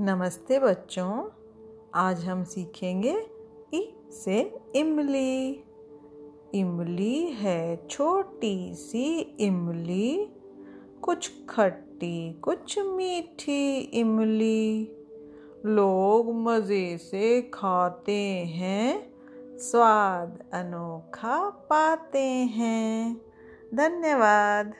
नमस्ते बच्चों। आज हम सीखेंगे इ से इमली। इमली है छोटी सी इमली। कुछ खट्टी, कुछ मीठी इमली। लोग मज़े से खाते हैं, स्वाद अनोखा पाते हैं। धन्यवाद।